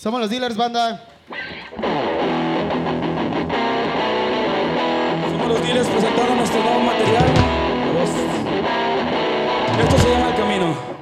Somos los dealers, banda. Somos los dealers presentando nuestro nuevo material. Esto se llama El Camino.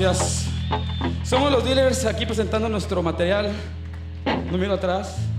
gracias. Somos los dealers aquí presentando nuestro material. No miro atrás.